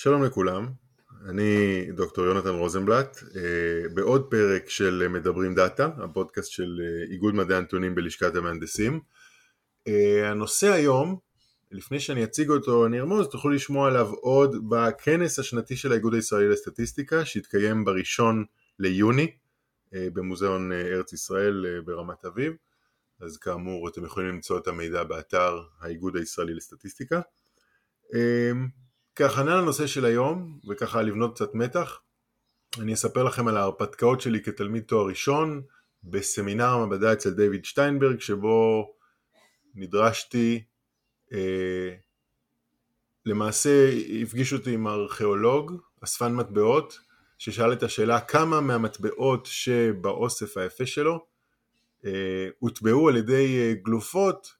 שלום לכולם, אני דוקטור יונתן רוזנבלט, אה, בעוד פרק של מדברים דאטה, הפודקאסט של אה, איגוד מדעי הנתונים בלשכת המהנדסים. אה, הנושא היום, לפני שאני אציג אותו אני ארמוז, תוכלו לשמוע עליו עוד בכנס השנתי של האיגוד הישראלי לסטטיסטיקה שהתקיים בראשון ליוני במוזיאון ארץ ישראל ברמת אביב, אז כאמור אתם יכולים למצוא את המידע באתר האיגוד הישראלי לסטטיסטיקה. כהכנה לנושא של היום, וככה לבנות קצת מתח, אני אספר לכם על ההרפתקאות שלי כתלמיד תואר ראשון בסמינר המעבדה אצל דיוויד שטיינברג, שבו נדרשתי, אה, למעשה הפגיש אותי עם ארכיאולוג, אספן מטבעות, ששאל את השאלה כמה מהמטבעות שבאוסף היפה שלו אה, הוטבעו על ידי אה, גלופות,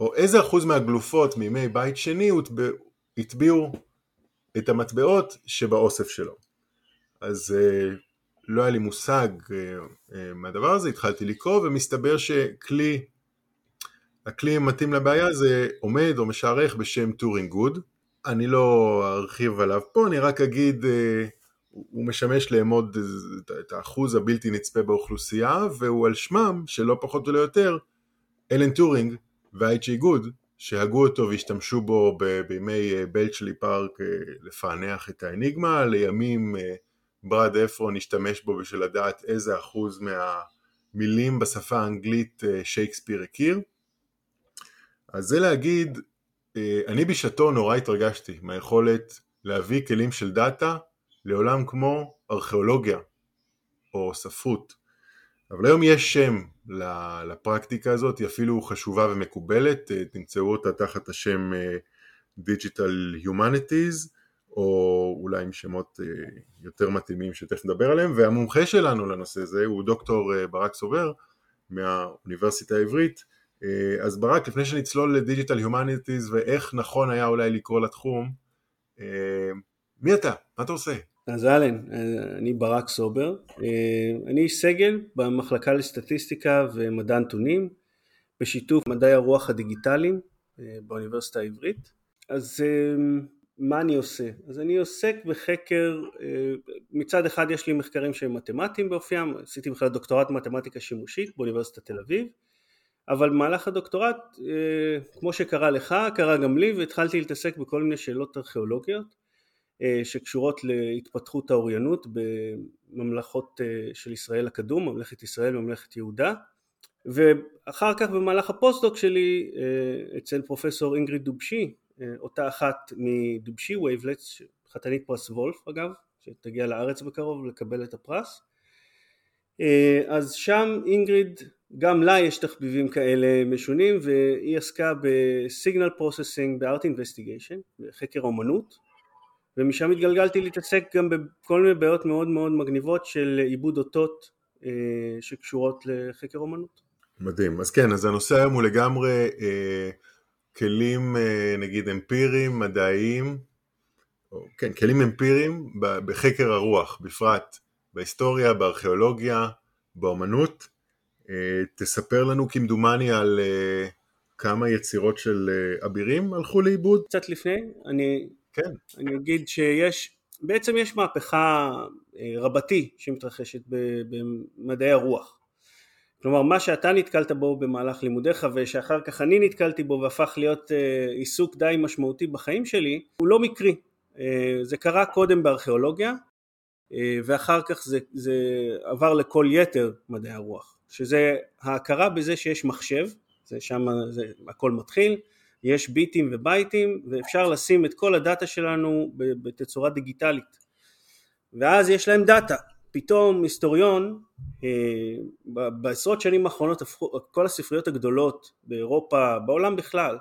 או איזה אחוז מהגלופות מימי בית שני הוטבעו הטביעו את המטבעות שבאוסף שלו. אז אה, לא היה לי מושג אה, אה, מהדבר הזה, התחלתי לקרוא ומסתבר שכלי, הכלי המתאים לבעיה זה אומד או משערך בשם טורינג גוד. אני לא ארחיב עליו פה, אני רק אגיד, אה, הוא משמש לאמוד את האחוז הבלתי נצפה באוכלוסייה והוא על שמם, שלא פחות ולא יותר, אלן טורינג ו-IG גוד, שהגו אותו והשתמשו בו בימי אה, בלצ'לי פארק אה, לפענח את האניגמה, לימים אה, ברד אפרון השתמש בו בשביל לדעת איזה אחוז מהמילים בשפה האנגלית שייקספיר הכיר. אז זה להגיד, אני בשעתו נורא התרגשתי מהיכולת להביא כלים של דאטה לעולם כמו ארכיאולוגיה או ספרות. אבל היום יש שם לפרקטיקה הזאת, היא אפילו חשובה ומקובלת, אה, תמצאו אותה תחת השם אה, Digital Humanities, או אולי עם שמות אה, יותר מתאימים שתכף נדבר עליהם, והמומחה שלנו לנושא הזה הוא דוקטור ברק סובר מהאוניברסיטה העברית. אז ברק, לפני שנצלול לדיג'יטל Humanities ואיך נכון היה אולי לקרוא לתחום, מי אתה? מה אתה עושה? אז אהלן, אני ברק סובר, אני איש סגל במחלקה לסטטיסטיקה ומדע נתונים בשיתוף מדעי הרוח הדיגיטליים באוניברסיטה העברית. אז מה אני עושה? אז אני עוסק בחקר, מצד אחד יש לי מחקרים שהם מתמטיים באופיים, עשיתי בכלל דוקטורט מתמטיקה שימושית באוניברסיטת תל אביב, אבל במהלך הדוקטורט, כמו שקרה לך, קרה גם לי והתחלתי להתעסק בכל מיני שאלות ארכיאולוגיות אה, שקשורות להתפתחות האוריינות בממלכות אה, של ישראל הקדום, ממלכת ישראל וממלכת יהודה. ואחר כך במהלך הפוסט-דוק שלי אה, אצל פרופסור אינגריד דובשי, אותה אחת מדובשי wavelets, חתנית פרס וולף אגב, שתגיע לארץ בקרוב לקבל את הפרס. אז שם אינגריד גם לה יש תחביבים כאלה משונים והיא עסקה ב signal processing ב art investigation, בחקר אומנות ומשם התגלגלתי להתעסק גם בכל מיני בעיות מאוד מאוד מגניבות של עיבוד אותות אה, שקשורות לחקר אומנות. מדהים, אז כן, אז הנושא היום הוא לגמרי אה, כלים אה, נגיד אמפיריים, מדעיים, או, כן, כלים אמפיריים בחקר הרוח, בפרט בהיסטוריה, בארכיאולוגיה, באומנות. אה, תספר לנו כמדומני על אה, כמה יצירות של אה, אבירים הלכו לאיבוד? קצת לפני, אני כן. אני אגיד שיש, בעצם יש מהפכה אה, רבתי שמתרחשת במדעי הרוח. כלומר מה שאתה נתקלת בו במהלך לימודיך ושאחר כך אני נתקלתי בו והפך להיות אה, עיסוק די משמעותי בחיים שלי הוא לא מקרי. אה, זה קרה קודם בארכיאולוגיה ואחר כך זה, זה עבר לכל יתר מדעי הרוח שזה ההכרה בזה שיש מחשב, זה שם זה, הכל מתחיל, יש ביטים ובייטים ואפשר לשים את כל הדאטה שלנו בתצורה דיגיטלית. ואז יש להם דאטה. פתאום היסטוריון אה, בעשרות שנים האחרונות הפכו כל הספריות הגדולות באירופה בעולם בכלל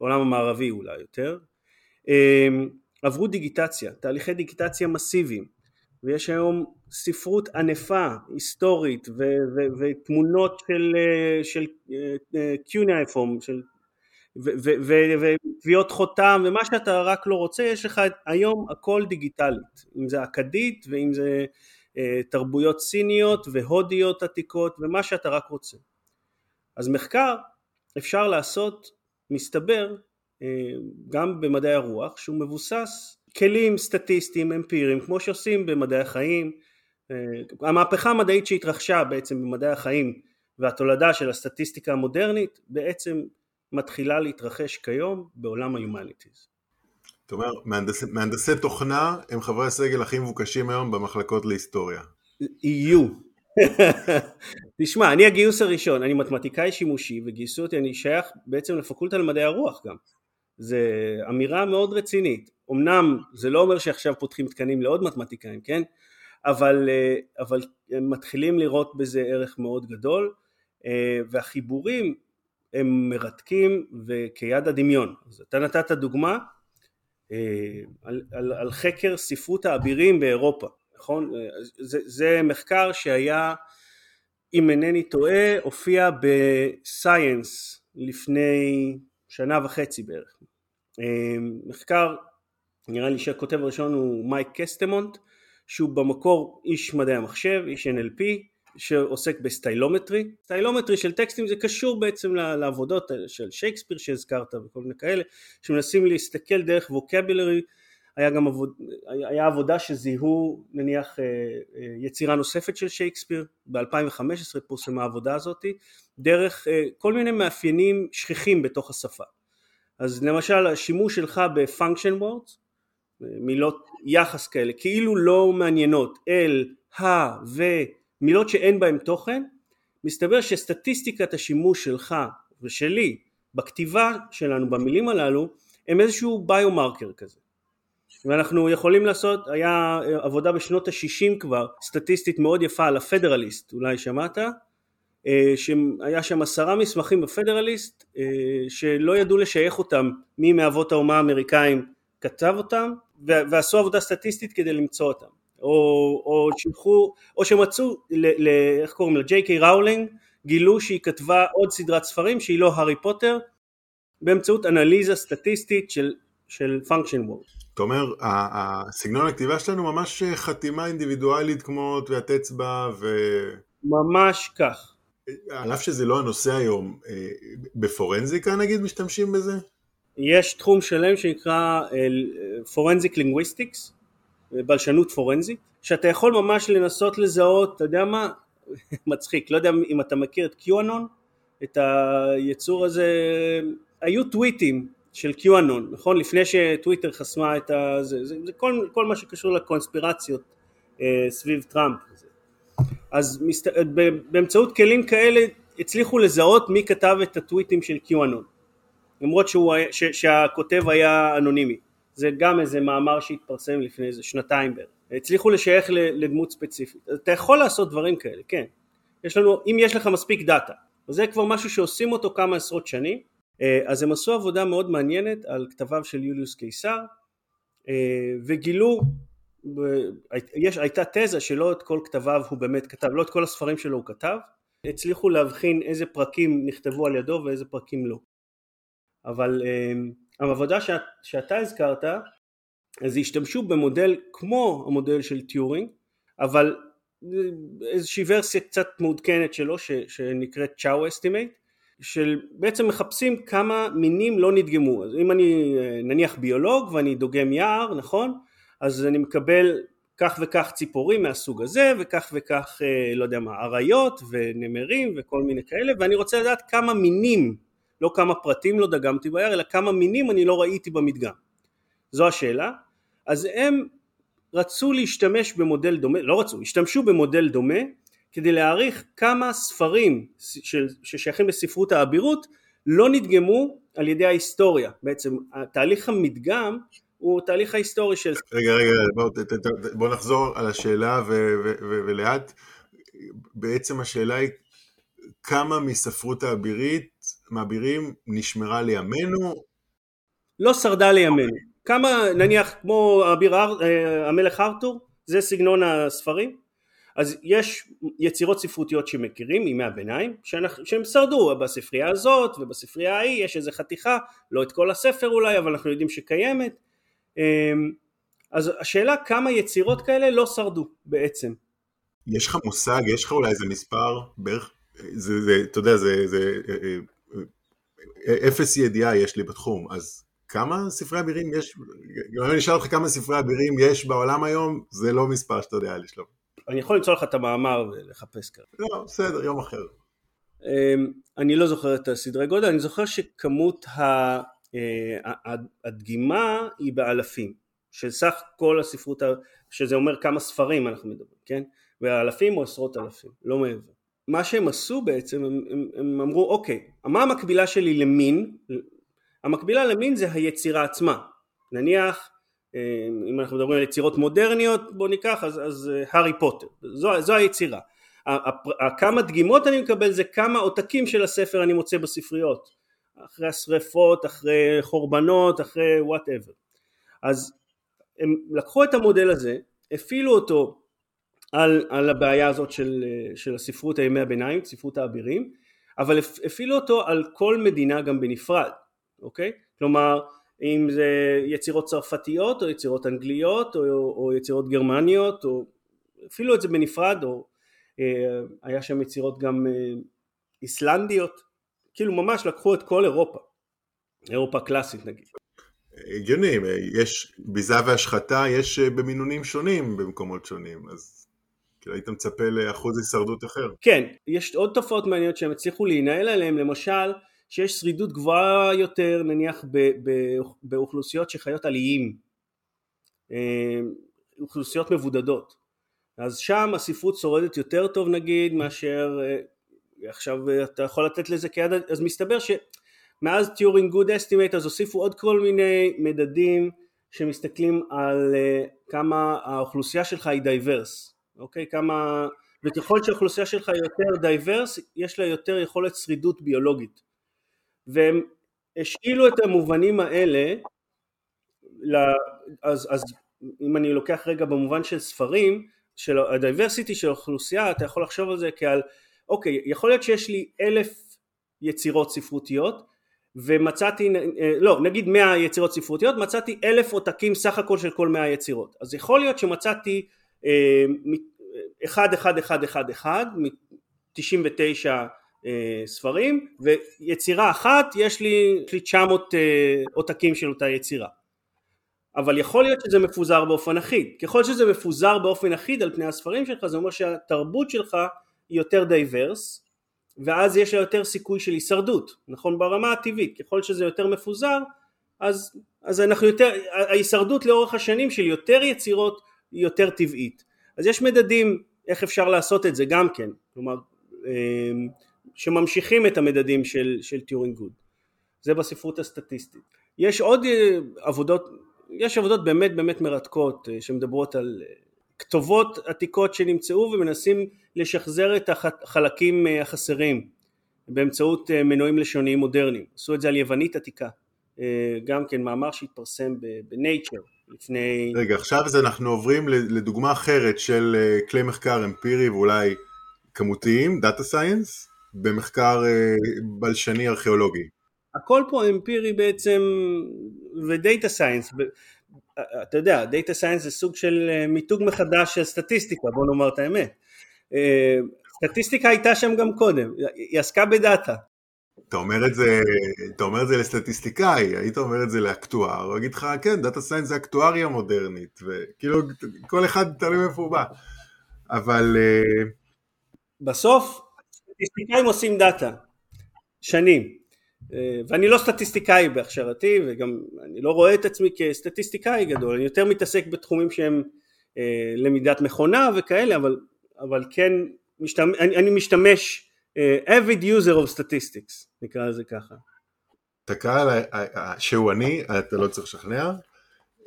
בעולם המערבי אולי יותר אה, עברו דיגיטציה תהליכי דיגיטציה מסיביים. ויש היום ספרות ענפה היסטורית ותמונות של, אה, של קיונייפורם של וטביעות חותם ומה שאתה רק לא רוצה יש לך היום הכל דיגיטלית. אם זה אכדית ואם זה אה, תרבויות סיניות והודיות עתיקות ומה שאתה רק רוצה. אז מחקר אפשר לעשות מסתבר אה, גם במדעי הרוח שהוא מבוסס כלים סטטיסטיים אמפיריים כמו שעושים במדעי החיים. המהפכה המדעית שהתרחשה בעצם במדעי החיים והתולדה של הסטטיסטיקה המודרנית בעצם מתחילה להתרחש כיום בעולם ה humanities. זאת אומרת, מהנדסי, מהנדסי תוכנה הם חברי הסגל הכי מבוקשים היום במחלקות להיסטוריה. יהיו. תשמע, אני הגיוס הראשון, אני מתמטיקאי שימושי וגייסו אותי, אני שייך בעצם לפקולטה למדעי הרוח גם. זו אמירה מאוד רצינית. אמנם זה לא אומר שעכשיו פותחים תקנים לעוד מתמטיקאים, כן? אבל, אה, אבל הם מתחילים לראות בזה ערך מאוד גדול, אה, והחיבורים הם מרתקים וכיד הדמיון. אז אתה נתת דוגמה אה, על, על, על חקר ספרות האבירים באירופה, נכון? זה, זה מחקר שהיה, אם אינני טועה, הופיע ב Science לפני שנה וחצי בערך. מחקר, נראה לי שהכותב הראשון הוא מייק קסטמונט, שהוא במקור איש מדעי המחשב, איש NLP, שעוסק ב stylometry. stylometry של טקסטים זה קשור בעצם לעבודות של שייקספיר שהזכרת וכל מיני כאלה, שמנסים להסתכל דרך vocabulary, היה גם עבוד, היה עבודה שזיהו נניח אה, אה, יצירה נוספת של שייקספיר, ב-2015 פורסמה העבודה הזאת, דרך אה, כל מיני מאפיינים שכיחים בתוך השפה. אז למשל השימוש שלך ב function words מילות יחס כאלה, כאילו לא מעניינות, אל, ה, ו, מילות שאין בהן תוכן, מסתבר שסטטיסטיקת השימוש שלך ושלי בכתיבה שלנו במילים הללו הם איזשהו ביומרקר כזה. ואנחנו יכולים לעשות, היה עבודה בשנות ה-60 כבר, סטטיסטית מאוד יפה על הפדרליסט, אולי שמעת? אה, שהיה שם עשרה מסמכים בפדרליסט אה, שלא ידעו לשייך אותם מי מאבות האומה האמריקאים כתב אותם ועשו עבודה סטטיסטית כדי למצוא אותם או, או שילחו או שמצאו ל, ל, איך קוראים לה ג'יי קיי ראולינג גילו שהיא כתבה עוד סדרת ספרים שהיא לא הארי פוטר באמצעות אנליזה סטטיסטית של, של function וורד. אתה אומר, הסגנון הכתיבה שלנו ממש חתימה אינדיבידואלית כמו טביעת אצבע ו... ממש כך. על אף שזה לא הנושא היום, אה, בפורנזיקה נגיד משתמשים בזה? יש תחום שלם שנקרא forensic אה, linguistics, בלשנות פורנזית, שאתה יכול ממש לנסות לזהות, אתה יודע מה, מצחיק, לא יודע אם אתה מכיר את קיואנון, את היצור הזה, היו טוויטים של קיואנון, נכון? לפני שטוויטר חסמה את ה... זה, זה, זה כל, כל מה שקשור לקונספירציות אה, סביב טראמפ. אז מסת... באמצעות כלים כאלה הצליחו לזהות מי כתב את הטוויטים של קיואנון. למרות שהוא, ש, שהכותב היה אנונימי זה גם איזה מאמר שהתפרסם לפני איזה שנתיים בערך. הצליחו לשייך לדמות ספציפית. אתה יכול לעשות דברים כאלה כן. יש לנו אם יש לך מספיק דאטה זה כבר משהו שעושים אותו כמה עשרות שנים. אה, אז הם עשו עבודה מאוד מעניינת על כתביו של יוליוס קיסר אה, וגילו יש, הייתה תזה שלא את כל כתביו הוא באמת כתב, לא את כל הספרים שלו הוא כתב, הצליחו להבחין איזה פרקים נכתבו על ידו ואיזה פרקים לא. אבל אמ, העבודה שאת, שאתה הזכרת אז השתמשו במודל כמו המודל של טיורינג אבל איזושהי ורסיה קצת מעודכנת שלו ש, שנקראת צ'או estimate של בעצם מחפשים כמה מינים לא נדגמו. אז אם אני נניח ביולוג ואני דוגם יער נכון? אז אני מקבל כך וכך ציפורים מהסוג הזה וכך וכך אה, לא יודע מה אריות ונמרים וכל מיני כאלה ואני רוצה לדעת כמה מינים לא כמה פרטים לא דגמתי ביער, אלא כמה מינים אני לא ראיתי במדגם. זו השאלה. אז הם רצו להשתמש במודל דומה, לא רצו, השתמשו במודל דומה כדי להעריך כמה ספרים ששייכים לספרות האבירות לא נדגמו על ידי ההיסטוריה. בעצם תהליך המדגם הוא תהליך ההיסטורי של... רגע, רגע, בוא, בוא נחזור על השאלה ו, ו, ו, ולאט. בעצם השאלה היא כמה מספרות האבירית מהבירים נשמרה לימינו? לא שרדה לימינו. כמה נניח כמו אביר אה, המלך ארתור זה סגנון הספרים אז יש יצירות ספרותיות שמכירים מימי הביניים שהם שרדו בספרייה הזאת ובספרייה ההיא יש איזה חתיכה לא את כל הספר אולי אבל אנחנו יודעים שקיימת אמ, אז השאלה כמה יצירות כאלה לא שרדו בעצם. יש לך מושג, יש לך אולי איזה מספר בערך, זה, זה, אתה יודע, זה, זה אה, אה, אפס ידיעה יש לי בתחום, אז כמה ספרי אבירים יש, גם אם אני אשאל אותך כמה ספרי אבירים יש בעולם היום, זה לא מספר שאתה יודע לשלום. אני יכול למצוא לך את המאמר ולחפש כרגע. לא, בסדר, יום אחר. אמ, אני לא זוכר את הסדרי גודל, אני זוכר שכמות אה, הדגימה היא באלפים, של סך כל הספרות, שזה אומר כמה ספרים אנחנו מדברים, כן? באלפים או עשרות אלפים, לא מעבר. מה שהם עשו בעצם, הם, הם, הם אמרו אוקיי, מה המקבילה שלי למין? המקבילה למין זה היצירה עצמה. נניח, אה, אם אנחנו מדברים על יצירות מודרניות, בואו ניקח, אז, אז אה, הארי פוטר, זו, זו היצירה. כמה דגימות אני מקבל זה כמה עותקים של הספר אני מוצא בספריות. אחרי השרפות, אחרי חורבנות, אחרי whatever. אז הם לקחו את המודל הזה, הפעילו אותו על, על הבעיה הזאת של, של הספרות הימי הביניים, ספרות האבירים, אבל הפעילו אותו על כל מדינה גם בנפרד, אוקיי? כלומר, אם זה יצירות צרפתיות או יצירות אנגליות או, או יצירות גרמניות, או הפעילו את זה בנפרד, או אה, היה שם יצירות גם אה, איסלנדיות, כאילו ממש לקחו את כל אירופה, אירופה קלאסית נגיד. הגיוני, יש ביזה והשחתה, יש אה, במינונים שונים במקומות שונים, אז כאילו היית מצפה לאחוז הישרדות אחר. כן, יש עוד תופעות מעניינות שהם הצליחו להינעל עליהן, למשל שיש שרידות גבוהה יותר נניח באוכלוסיות שחיות על איים, אה, אוכלוסיות מבודדות, אז שם הספרות שורדת יותר טוב נגיד מאשר אה, עכשיו אתה יכול לתת לזה כיד, אז מסתבר שמאז טיורינג גוד estimate אז הוסיפו עוד כל מיני מדדים שמסתכלים על אה, כמה האוכלוסייה שלך היא diverse אוקיי? כמה... וככל שהאוכלוסייה שלך יותר diverse, יש לה יותר יכולת שרידות ביולוגית. והם השאילו את המובנים האלה, אז, אז אם אני לוקח רגע במובן של ספרים, של הדייברסיטי של האוכלוסייה, אתה יכול לחשוב על זה כעל, אוקיי, יכול להיות שיש לי אלף יצירות ספרותיות, ומצאתי, לא, נגיד מאה יצירות ספרותיות, מצאתי אלף עותקים סך הכל של כל מאה יצירות. אז יכול להיות שמצאתי אה, אחד אחד אחד אחד אחד מ-99 אה, ספרים ויצירה אחת יש לי, יש לי 900 אה, עותקים של אותה יצירה. אבל יכול להיות שזה מפוזר באופן אחיד. ככל שזה מפוזר באופן אחיד על פני הספרים שלך זה אומר שהתרבות שלך היא יותר diverse ואז יש לה יותר סיכוי של הישרדות נכון? ברמה הטבעית. ככל שזה יותר מפוזר אז, אז אנחנו יותר ההישרדות לאורך השנים של יותר יצירות היא יותר טבעית. אז יש מדדים איך אפשר לעשות את זה גם כן, כלומר אמ, שממשיכים את המדדים של, של טיורינג גוד, זה בספרות הסטטיסטית. יש עוד אה, עבודות, יש עבודות באמת באמת מרתקות אה, שמדברות על אה, כתובות עתיקות שנמצאו ומנסים לשחזר את החלקים החסרים באמצעות מנועים לשוניים מודרניים, עשו את זה על יוונית עתיקה, גם כן מאמר שהתפרסם ב-Nature לפני... רגע, עכשיו אז אנחנו עוברים לדוגמה אחרת של אה, כלי מחקר אמפירי ואולי כמותיים, דאטה סייאנס, במחקר אה, בלשני ארכיאולוגי. הכל פה אמפירי בעצם ו data science, אתה יודע, data science זה סוג של אה, מיתוג מחדש של סטטיסטיקה, בוא נאמר את האמת. סטטיסטיקה הייתה שם גם קודם, היא עסקה בדאטה, אתה אומר את זה, אתה אומר את זה לסטטיסטיקאי, היית אומר את זה לאקטואר, הוא יגיד לך, כן, data science זה אקטואריה מודרנית, וכאילו, כל אחד תלוי איפה הוא בא, אבל... אה, בסוף, סטטיסטיקאים עושים דאטה, שנים, אה, ואני לא סטטיסטיקאי בהכשרתי, וגם אני לא רואה את עצמי כסטטיסטיקאי גדול, אני יותר מתעסק בתחומים שהם אה, למידת מכונה וכאלה, אבל, אבל כן, משתמש, אני, אני משתמש avid user of statistics נקרא לזה ככה. אתה קרא לה, שהוא אני, אתה לא צריך לשכנע,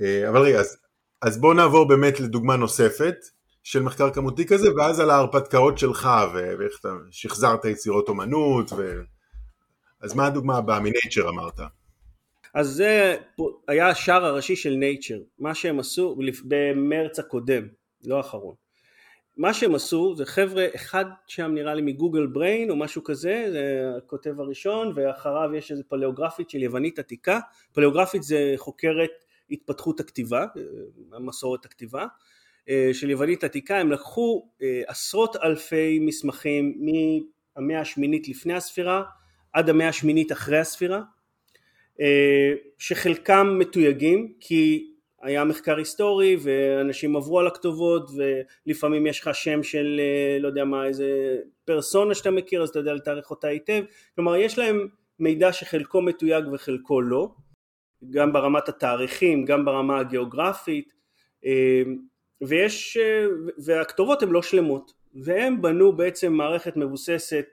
אה, אבל רגע, אז, אז בוא נעבור באמת לדוגמה נוספת של מחקר כמותי כזה, ואז על ההרפתקאות שלך, ואיך אתה שחזרת יצירות אומנות, ו... אז מה הדוגמה הבאה? מנייצ'ר אמרת. אז זה היה השער הראשי של נייצ'ר, מה שהם עשו במרץ הקודם, לא האחרון. מה שהם עשו זה חבר'ה אחד שם נראה לי מגוגל בריין או משהו כזה זה הכותב הראשון ואחריו יש איזה פלאוגרפית של יוונית עתיקה. פלאוגרפית זה חוקרת התפתחות הכתיבה מסורת הכתיבה של יוונית עתיקה. הם לקחו עשרות אלפי מסמכים מהמאה השמינית לפני הספירה עד המאה השמינית אחרי הספירה שחלקם מתויגים כי היה מחקר היסטורי ואנשים עברו על הכתובות ולפעמים יש לך שם של לא יודע מה איזה פרסונה שאתה מכיר אז אתה יודע לתארך אותה היטב. כלומר יש להם מידע שחלקו מתויג וחלקו לא גם ברמת התאריכים גם ברמה הגיאוגרפית ויש והכתובות הן לא שלמות והם בנו בעצם מערכת מבוססת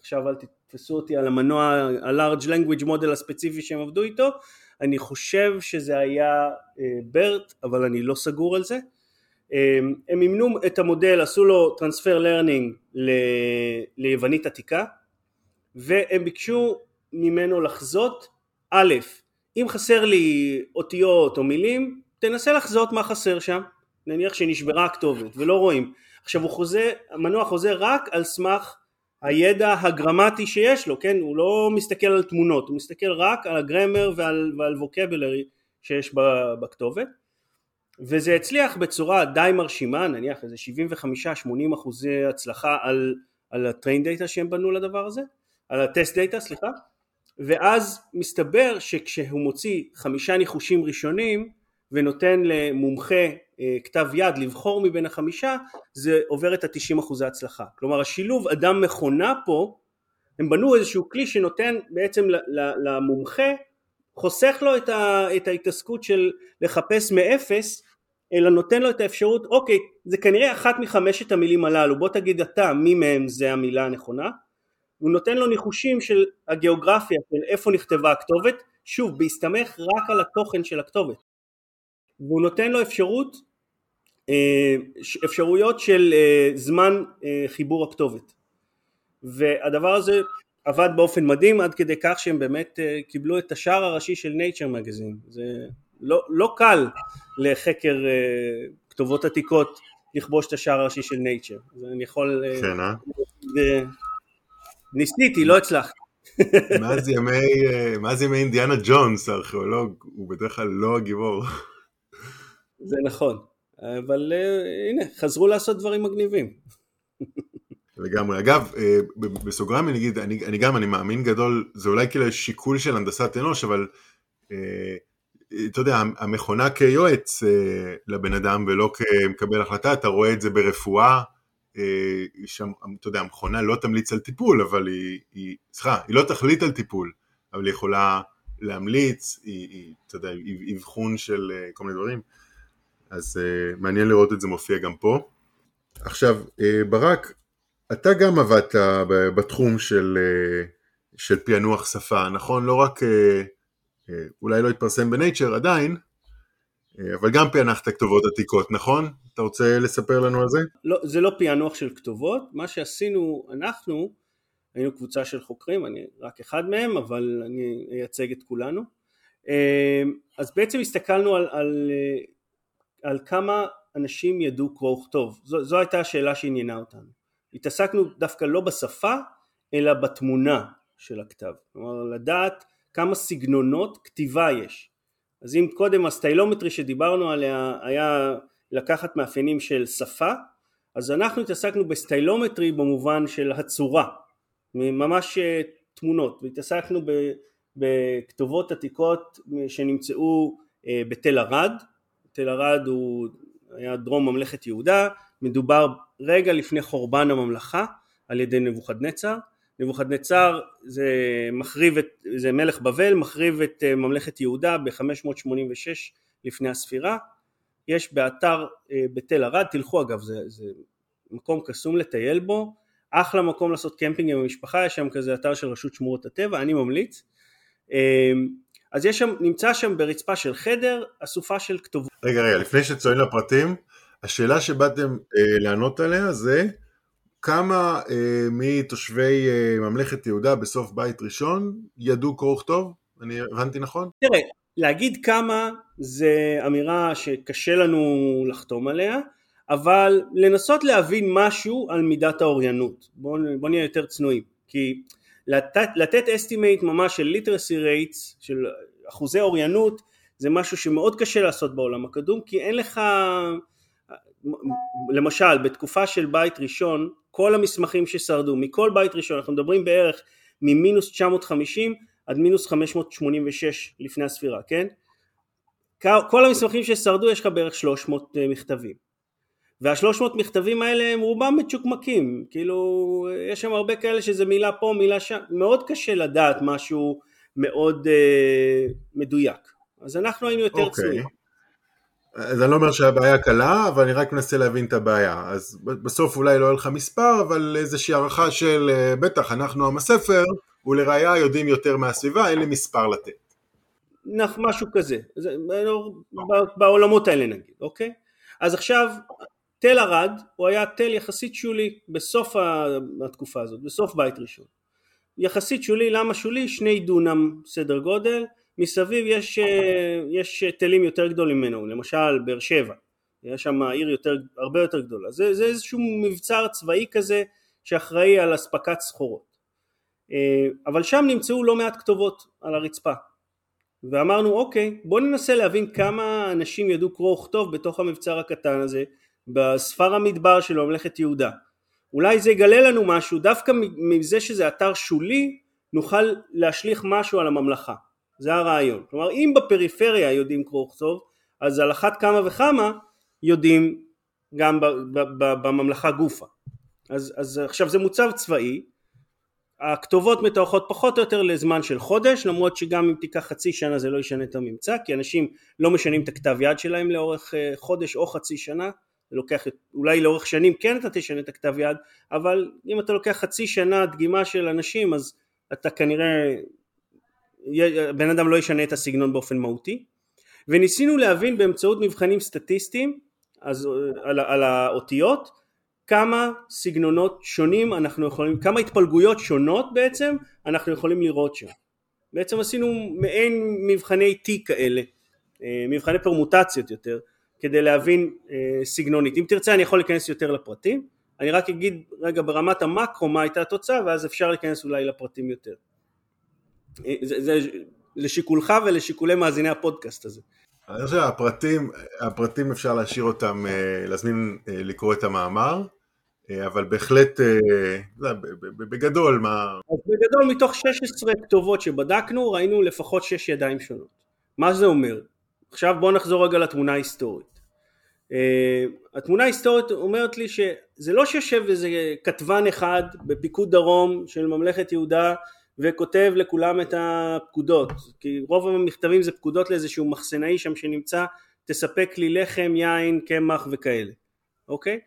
עכשיו אל תתפסו אותי על המנוע ה-large language model הספציפי שהם עבדו איתו אני חושב שזה היה ברט אבל אני לא סגור על זה. הם אימנו את המודל עשו לו transfer learning ל... ליוונית עתיקה והם ביקשו ממנו לחזות א' אם חסר לי אותיות או מילים תנסה לחזות מה חסר שם. נניח שנשברה הכתובת ולא רואים. עכשיו הוא חוזה, המנוע חוזה רק על סמך הידע הגרמטי שיש לו, כן? הוא לא מסתכל על תמונות, הוא מסתכל רק על הגרמר ועל, ועל ווקבולרי שיש בכתובת וזה הצליח בצורה די מרשימה, נניח איזה 75-80 אחוזי הצלחה על, על ה train data שהם בנו לדבר הזה, על ה test data סליחה, ואז מסתבר שכשהוא מוציא חמישה ניחושים ראשונים ונותן למומחה כתב יד לבחור מבין החמישה זה עובר את ה-90 אחוזי הצלחה כלומר השילוב אדם מכונה פה הם בנו איזשהו כלי שנותן בעצם למומחה חוסך לו את, את ההתעסקות של לחפש מאפס אלא נותן לו את האפשרות אוקיי זה כנראה אחת מחמשת המילים הללו בוא תגיד אתה מי מהם זה המילה הנכונה. הוא נותן לו ניחושים של הגיאוגרפיה של איפה נכתבה הכתובת שוב בהסתמך רק על התוכן של הכתובת והוא נותן לו אפשרות אה, אפשרויות של אה, זמן אה, חיבור הכתובת. והדבר הזה עבד באופן מדהים עד כדי כך שהם באמת קיבלו את השער הראשי של נייצ'ר מגזין זה לא, לא קל לחקר כתובות עתיקות לכבוש את השער הראשי של נייצ'ר אני יכול כן אה? ניסיתי לא הצלחתי. מאז ימי אינדיאנה ג'ונס הארכיאולוג הוא בדרך כלל לא הגיבור זה נכון אבל uh, הנה, חזרו לעשות דברים מגניבים. לגמרי. אגב, uh, בסוגריים אני אגיד, אני, אני גם, אני מאמין גדול, זה אולי כאילו שיקול של הנדסת אנוש, אבל uh, אתה יודע, המכונה כיועץ uh, לבן אדם ולא כמקבל החלטה, אתה רואה את זה ברפואה, uh, שם, אתה יודע, המכונה לא תמליץ על טיפול, אבל היא, סליחה, היא לא תחליט על טיפול, אבל היא יכולה להמליץ, היא, היא אתה יודע, אבחון של uh, כל מיני דברים. אז uh, מעניין לראות את זה מופיע גם פה. עכשיו, uh, ברק, אתה גם עבדת בתחום של, uh, של פענוח שפה, נכון? לא רק, uh, uh, אולי לא התפרסם בנייצ'ר עדיין, uh, אבל גם פענחת כתובות עתיקות, נכון? אתה רוצה לספר לנו על זה? לא, זה לא פענוח של כתובות, מה שעשינו אנחנו, היינו קבוצה של חוקרים, אני רק אחד מהם, אבל אני אייצג את כולנו. אז בעצם הסתכלנו על, על על כמה אנשים ידעו קרוא וכתוב, זו, זו הייתה השאלה שעניינה אותנו. התעסקנו דווקא לא בשפה אלא בתמונה של הכתב, כלומר לדעת כמה סגנונות כתיבה יש. אז אם קודם הסטיילומטרי שדיברנו עליה היה לקחת מאפיינים של שפה, אז אנחנו התעסקנו בסטיילומטרי במובן של הצורה, ממש אה, תמונות, והתעסקנו בכתובות עתיקות שנמצאו אה, בתל ערד, תל ערד הוא היה דרום ממלכת יהודה, מדובר רגע לפני חורבן הממלכה על ידי נבוכדנצר, נבוכדנצר זה מחריב את, זה מלך בבל, מחריב את אה, ממלכת יהודה ב-586 לפני הספירה, יש באתר אה, בתל ערד, תלכו אגב, זה, זה מקום קסום לטייל בו, אחלה מקום לעשות קמפינג עם המשפחה, יש שם כזה אתר של רשות שמורות הטבע, אני ממליץ. אז יש שם, נמצא שם ברצפה של חדר אסופה של כתובות. רגע, רגע, לפני שצוללים לפרטים, השאלה שבאתם אה, לענות עליה זה כמה אה, מתושבי אה, ממלכת יהודה בסוף בית ראשון ידעו קרוא וכתוב? אני הבנתי נכון? תראה, להגיד כמה זה אמירה שקשה לנו לחתום עליה, אבל לנסות להבין משהו על מידת האוריינות. בואו בוא נהיה יותר צנועים, כי לתת, לתת estimate ממש של literacy rates, של אחוזי אוריינות, זה משהו שמאוד קשה לעשות בעולם הקדום, כי אין לך, למשל בתקופה של בית ראשון, כל המסמכים ששרדו, מכל בית ראשון, אנחנו מדברים בערך ממינוס 950 עד מינוס 586 לפני הספירה, כן? כל המסמכים ששרדו יש לך בערך 300 אה, מכתבים והשלוש מאות מכתבים האלה הם רובם מצ'וקמקים, כאילו יש שם הרבה כאלה שזה מילה פה מילה שם, מאוד קשה לדעת משהו מאוד אה, מדויק, אז אנחנו היינו יותר okay. אוקיי. צנועים. אז אני לא אומר שהבעיה קלה, אבל אני רק מנסה להבין את הבעיה. אז בסוף אולי לא יהיה לך מספר, אבל איזושהי הערכה של אה, בטח אנחנו עם הספר, ולראיה יודעים יותר מהסביבה, אין לי מספר לתת. נח, משהו כזה, זה, לא, בעולמות האלה נגיד, אוקיי? אז עכשיו, תל ערד הוא היה תל יחסית שולי בסוף התקופה הזאת, בסוף בית ראשון. יחסית שולי, למה שולי? שני דונם סדר גודל, מסביב יש, אה, יש תלים יותר גדולים ממנו, למשל באר שבע, יש שם עיר יותר, הרבה יותר גדולה, זה, זה איזשהו מבצר צבאי כזה שאחראי על אספקת סחורות. אה, אבל שם נמצאו לא מעט כתובות על הרצפה, ואמרנו אוקיי בוא ננסה להבין כמה אנשים ידעו קרוא וכתוב בתוך המבצר הקטן הזה בספר המדבר של ממלכת יהודה. אולי זה יגלה לנו משהו דווקא מזה שזה אתר שולי נוכל להשליך משהו על הממלכה. זה הרעיון. כלומר אם בפריפריה יודעים קרוא וכתוב אז על אחת כמה וכמה יודעים גם בממלכה גופה. אז, אז עכשיו זה מוצב צבאי. הכתובות מתוארכות פחות או יותר לזמן של חודש למרות שגם אם תיקח חצי שנה זה לא ישנה את הממצא כי אנשים לא משנים את הכתב יד שלהם לאורך אה, חודש או חצי שנה לוקח אולי לאורך שנים כן אתה תשנה את הכתב יד אבל אם אתה לוקח חצי שנה דגימה של אנשים אז אתה כנראה בן אדם לא ישנה את הסגנון באופן מהותי וניסינו להבין באמצעות מבחנים סטטיסטיים אז על, על האותיות כמה סגנונות שונים אנחנו יכולים, כמה התפלגויות שונות בעצם אנחנו יכולים לראות שם. בעצם עשינו מעין מבחני T כאלה, אה, מבחני פרמוטציות יותר, כדי להבין אה, סגנונית. אם תרצה אני יכול להיכנס יותר לפרטים, אני רק אגיד רגע ברמת המקרו מה הייתה התוצאה ואז אפשר להיכנס אולי לפרטים יותר. אה, זה, זה לשיקולך ולשיקולי מאזיני הפודקאסט הזה. אני חושב שהפרטים, הפרטים אפשר להשאיר אותם, להזמין לקרוא את המאמר, אה, אבל בהחלט, אה, בגדול מה... אז בגדול מתוך 16 כתובות שבדקנו ראינו לפחות 6 ידיים שונות. מה זה אומר? עכשיו בואו נחזור רגע לתמונה ההיסטורית. אה, התמונה ההיסטורית אומרת לי שזה לא שיושב איזה כתבן אחד בפיקוד דרום של ממלכת יהודה וכותב לכולם את הפקודות, כי רוב המכתבים זה פקודות לאיזשהו מחסנאי שם שנמצא תספק לי לחם, יין, קמח וכאלה, אוקיי?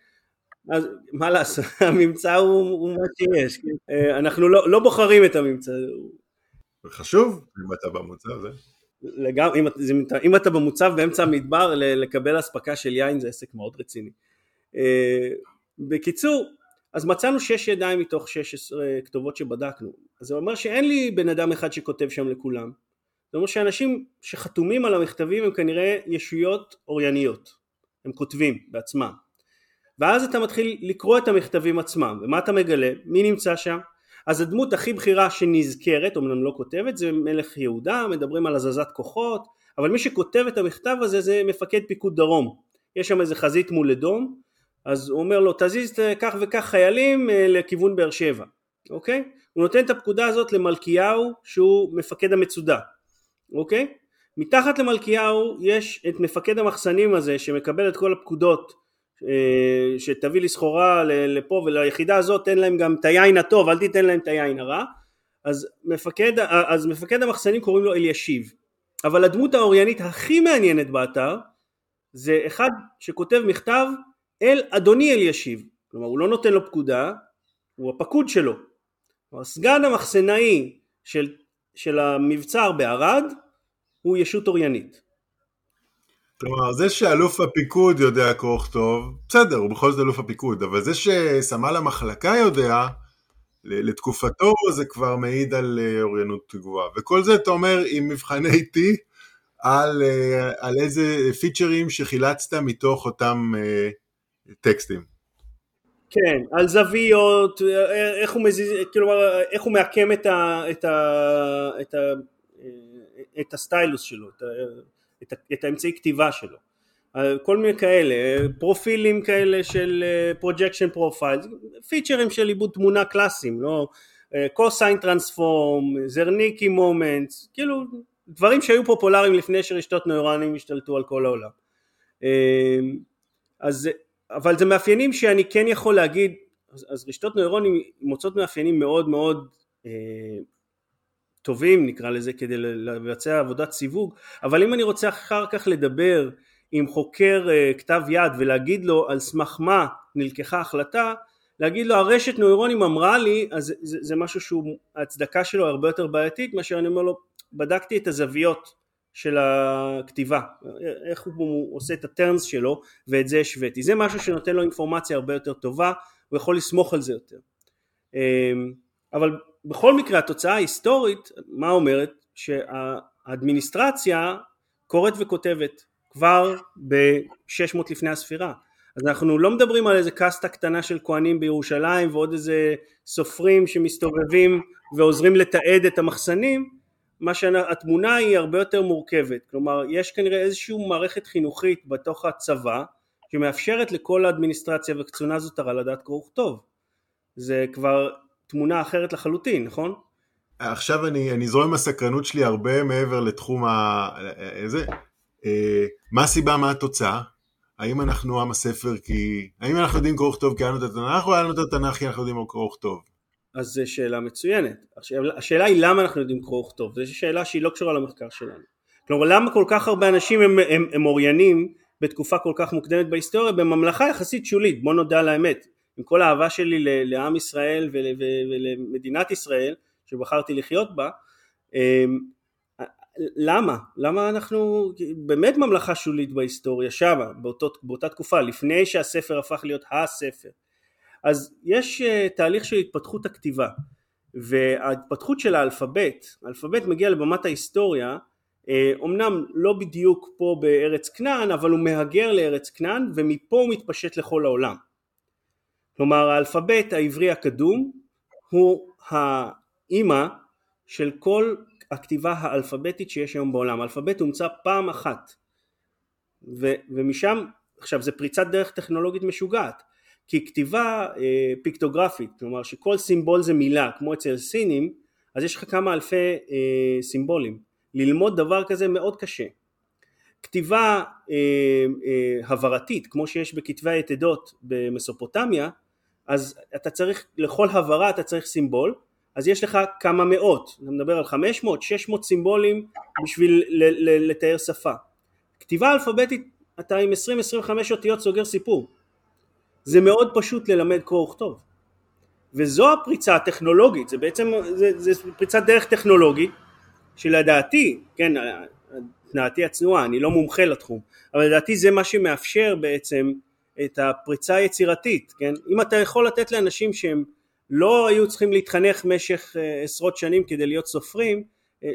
אז מה לעשות, הממצא הוא, הוא מה שיש, כן? אה, אנחנו לא, לא בוחרים את הממצא. זה חשוב אם אתה במוצב, זה. לגמ... אם, אם אתה במוצב באמצע המדבר לקבל אספקה של יין זה עסק מאוד רציני. אה, בקיצור, אז מצאנו שש ידיים מתוך 16 כתובות שבדקנו. אז זה אומר שאין לי בן אדם אחד שכותב שם לכולם. זה אומר שאנשים שחתומים על המכתבים הם כנראה ישויות אורייניות. הם כותבים בעצמם. ואז אתה מתחיל לקרוא את המכתבים עצמם, ומה אתה מגלה? מי נמצא שם? אז הדמות הכי בכירה שנזכרת, אומנם לא כותבת, זה מלך יהודה, מדברים על הזזת כוחות, אבל מי שכותב את המכתב הזה זה מפקד פיקוד דרום. יש שם איזה חזית מול אדום, אז הוא אומר לו תזיז כך וכך חיילים אה, לכיוון באר שבע, אוקיי? הוא נותן את הפקודה הזאת למלכיהו שהוא מפקד המצודה, אוקיי? מתחת למלכיהו יש את מפקד המחסנים הזה שמקבל את כל הפקודות שתביא לי סחורה לפה וליחידה הזאת תן להם גם את היין הטוב אל תיתן להם את היין הרע. אז מפקד, אז מפקד המחסנים קוראים לו אלישיב. אבל הדמות האוריינית הכי מעניינת באתר זה אחד שכותב מכתב אל אדוני אלישיב. כלומר הוא לא נותן לו פקודה הוא הפקוד שלו. סגן המחסנאי של, של המבצר בערד הוא ישות אוריינית כלומר, זה שאלוף הפיקוד יודע קרוא וכתוב, בסדר, הוא בכל זאת אלוף הפיקוד, אבל זה שסמל המחלקה יודע, לתקופתו זה כבר מעיד על אה, אוריינות גבוהה. וכל זה אתה אומר עם מבחני T על, אה, על איזה פיצ'רים שחילצת מתוך אותם אה, טקסטים. כן, על זוויות, איך הוא מזיז, כלומר, איך הוא מעקם את, ה, את, ה, את, ה, את הסטיילוס שלו, את, את, את האמצעי כתיבה שלו כל מיני כאלה, פרופילים כאלה של projection profile, פיצ'רים של עיבוד תמונה קלאסיים, לא, cosine transform, Zernike moment, כאילו דברים שהיו פופולריים לפני שרשתות נוירונים השתלטו על כל העולם. אז, אבל זה מאפיינים שאני כן יכול להגיד, אז, אז רשתות נוירונים מוצאות מאפיינים מאוד מאוד אה, טובים נקרא לזה כדי לבצע עבודת סיווג, אבל אם אני רוצה אחר כך לדבר עם חוקר אה, כתב יד ולהגיד לו על סמך מה נלקחה החלטה, להגיד לו הרשת נוירונים אמרה לי, אז זה, זה משהו שההצדקה שלו הרבה יותר בעייתית מאשר אני אומר לו בדקתי את הזוויות של הכתיבה, איך הוא עושה את הטרנס שלו ואת זה השוויתי, זה משהו שנותן לו אינפורמציה הרבה יותר טובה, הוא יכול לסמוך על זה יותר. אמ, אבל בכל מקרה התוצאה ההיסטורית, מה אומרת? שהאדמיניסטרציה קוראת וכותבת כבר ב-600 לפני הספירה. אז אנחנו לא מדברים על איזה קסטה קטנה של כהנים בירושלים ועוד איזה סופרים שמסתובבים ועוזרים לתעד את המחסנים, מה שהתמונה היא הרבה יותר מורכבת, כלומר יש כנראה איזושהי מערכת חינוכית בתוך הצבא שמאפשרת לכל האדמיניסטרציה וקצונה זוטרה לדעת קרוא וכתוב, זה כבר תמונה אחרת לחלוטין, נכון? עכשיו אני, אני זורם הסקרנות שלי הרבה מעבר לתחום ה... איזה? אה, מה הסיבה, מה התוצאה? האם אנחנו עם הספר כי... האם אנחנו יודעים קרוא וכתוב כי היה לנו את התנ"ך או היה לנו את התנ"ך כי אנחנו יודעים קרוא וכתוב? אז זו שאלה מצוינת. השאלה, השאלה היא למה אנחנו יודעים קרוא וכתוב, זו שאלה שהיא לא קשורה למחקר שלנו. כלומר למה כל כך הרבה אנשים הם, הם, הם אוריינים בתקופה כל כך מוקדמת בהיסטוריה בממלכה יחסית שולית, בוא נודה על האמת. עם כל האהבה שלי לעם ישראל ול, ולמדינת ישראל שבחרתי לחיות בה, אמ, למה? למה אנחנו באמת ממלכה שולית בהיסטוריה שמה, באותו, באותה תקופה, לפני שהספר הפך להיות הספר. אז יש אה, תהליך של התפתחות הכתיבה וההתפתחות של האלפבית, האלפבית מגיע לבמת ההיסטוריה אומנם אה, לא בדיוק פה בארץ כנען אבל הוא מהגר לארץ כנען ומפה הוא מתפשט לכל העולם כלומר האלפבית העברי הקדום הוא האימא של כל הכתיבה האלפביתית שיש היום בעולם האלפבית הומצא פעם אחת ו, ומשם עכשיו זה פריצת דרך טכנולוגית משוגעת כי כתיבה אה, פיקטוגרפית, כלומר שכל סימבול זה מילה, כמו אצל סינים, אז יש לך כמה אלפי אה, סימבולים. ללמוד דבר כזה מאוד קשה. כתיבה אה, אה, הבהרתית, כמו שיש בכתבי היתדות במסופוטמיה, אז אתה צריך, לכל הבהרה אתה צריך סימבול, אז יש לך כמה מאות, אתה מדבר על 500, 600 סימבולים בשביל לתאר שפה. כתיבה אלפביתית אתה עם 20-25 אותיות סוגר סיפור. זה מאוד פשוט ללמד קרוא וכתוב וזו הפריצה הטכנולוגית זה בעצם זה, זה פריצת דרך טכנולוגית שלדעתי כן דעתי הצנועה אני לא מומחה לתחום אבל לדעתי זה מה שמאפשר בעצם את הפריצה היצירתית כן אם אתה יכול לתת לאנשים שהם לא היו צריכים להתחנך במשך אה, עשרות שנים כדי להיות סופרים אה,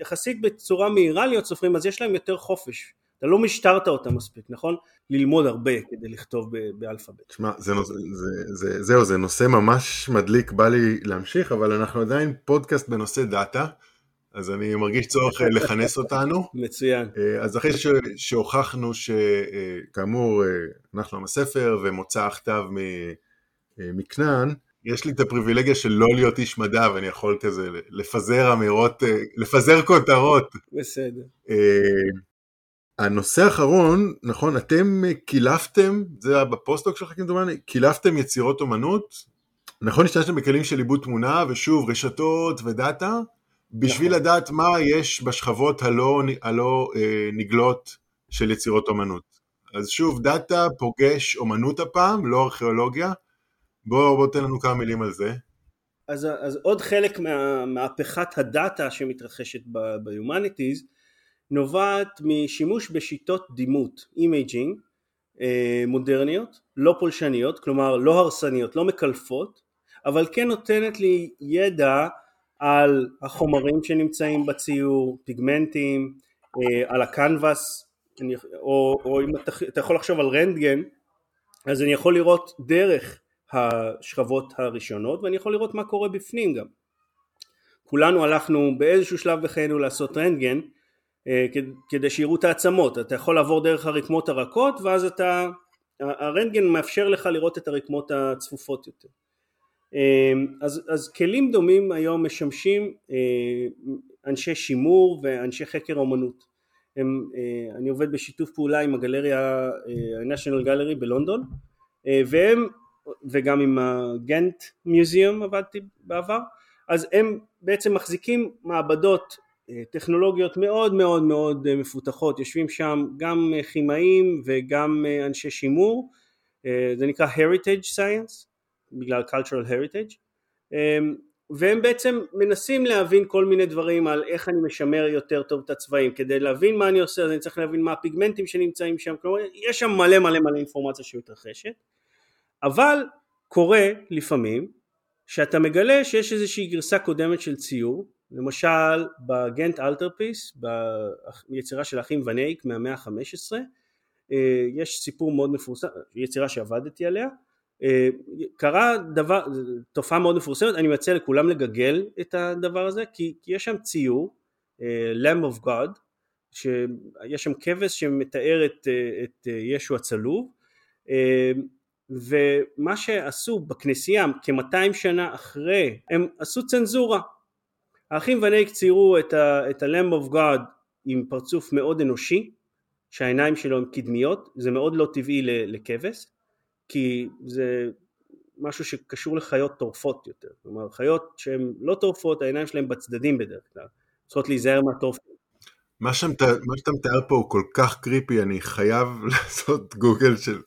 יחסית בצורה מהירה להיות סופרים אז יש להם יותר חופש אתה לא משטרת אותה מספיק, נכון? ללמוד הרבה כדי לכתוב באלפאבית. תשמע, זה, זה, זה, זה, זהו, זה נושא ממש מדליק, בא לי להמשיך, אבל אנחנו עדיין פודקאסט בנושא דאטה, אז אני מרגיש צורך אה, לכנס אותנו. מצוין. אה, אז אחרי ש, שהוכחנו שכאמור אה, אנחנו עם הספר ומוצא הכתב מכנען, יש לי את הפריבילגיה של לא להיות איש מדע ואני יכול כזה לפזר אמירות, לפזר כותרות. בסדר. הנושא האחרון, נכון, אתם קילפתם, זה היה בפוסט-דוק שלך כמדומני, קילפתם יצירות אומנות, נכון השתמשתם בכלים של עיבוד תמונה, ושוב, רשתות ודאטה, בשביל נכון. לדעת מה יש בשכבות הלא, הלא אה, נגלות של יצירות אומנות. אז שוב, דאטה פוגש אומנות הפעם, לא ארכיאולוגיה. בוא, בוא תן לנו כמה מילים על זה. אז, אז עוד חלק מהמהפכת הדאטה שמתרחשת ב-Humanities, נובעת משימוש בשיטות דימות, imaging, אה, מודרניות, לא פולשניות, כלומר לא הרסניות, לא מקלפות, אבל כן נותנת לי ידע על החומרים שנמצאים בציור, פיגמנטים, אה, על הקנבס, או, או אם אתה, אתה יכול לחשוב על רנטגן, אז אני יכול לראות דרך השכבות הראשונות ואני יכול לראות מה קורה בפנים גם. כולנו הלכנו באיזשהו שלב בחיינו לעשות רנטגן אה, כדי שיראו את העצמות, אתה יכול לעבור דרך הרקמות הרכות ואז אתה, הרנטגן מאפשר לך לראות את הרקמות הצפופות יותר. אז, אז כלים דומים היום משמשים אנשי שימור ואנשי חקר אומנות. הם, אני עובד בשיתוף פעולה עם הגלריה, ה-National Gallery בלונדון, והם, וגם עם הגנט מיוזיאום עבדתי בעבר, אז הם בעצם מחזיקים מעבדות אה, טכנולוגיות מאוד מאוד מאוד אה, מפותחות, יושבים שם גם אה, כימאים וגם אנשי שימור, זה נקרא heritage science, בגלל cultural heritage, והם בעצם מנסים להבין כל מיני דברים על איך אני משמר יותר טוב את הצבעים, כדי להבין מה אני עושה אז אני צריך להבין מה הפיגמנטים שנמצאים שם, כלומר יש שם מלא מלא מלא אינפורמציה שמתרחשת, אבל קורה לפעמים שאתה מגלה שיש איזושהי גרסה קודמת של ציור. למשל בגנט אלתרפיס ביצירה של האחים ונייק מהמאה ה-15 אה, יש סיפור מאוד מפורסם, יצירה שעבדתי עליה קרה דבר, תופעה מאוד מפורסמת, אני מציע לכולם לגגל את הדבר הזה כי, כי יש שם ציור, אה, Lamb of God, שיש שם כבש שמתאר את, את ישו הצלוב ומה שעשו בכנסייה כ-200 שנה אחרי הם עשו צנזורה. האחים ונייק ציירו את ה-Lamb of God עם פרצוף מאוד אנושי שהעיניים שלו הן קדמיות זה מאוד לא טבעי לכבש כי זה משהו שקשור לחיות טורפות יותר. כלומר חיות שהן לא טורפות העיניים שלהן בצדדים בדרך כלל. צריכות להיזהר מהטורפות. מה מה שאתה מתאר פה הוא כל כך קריפי, אני חייב לעשות גוגל של,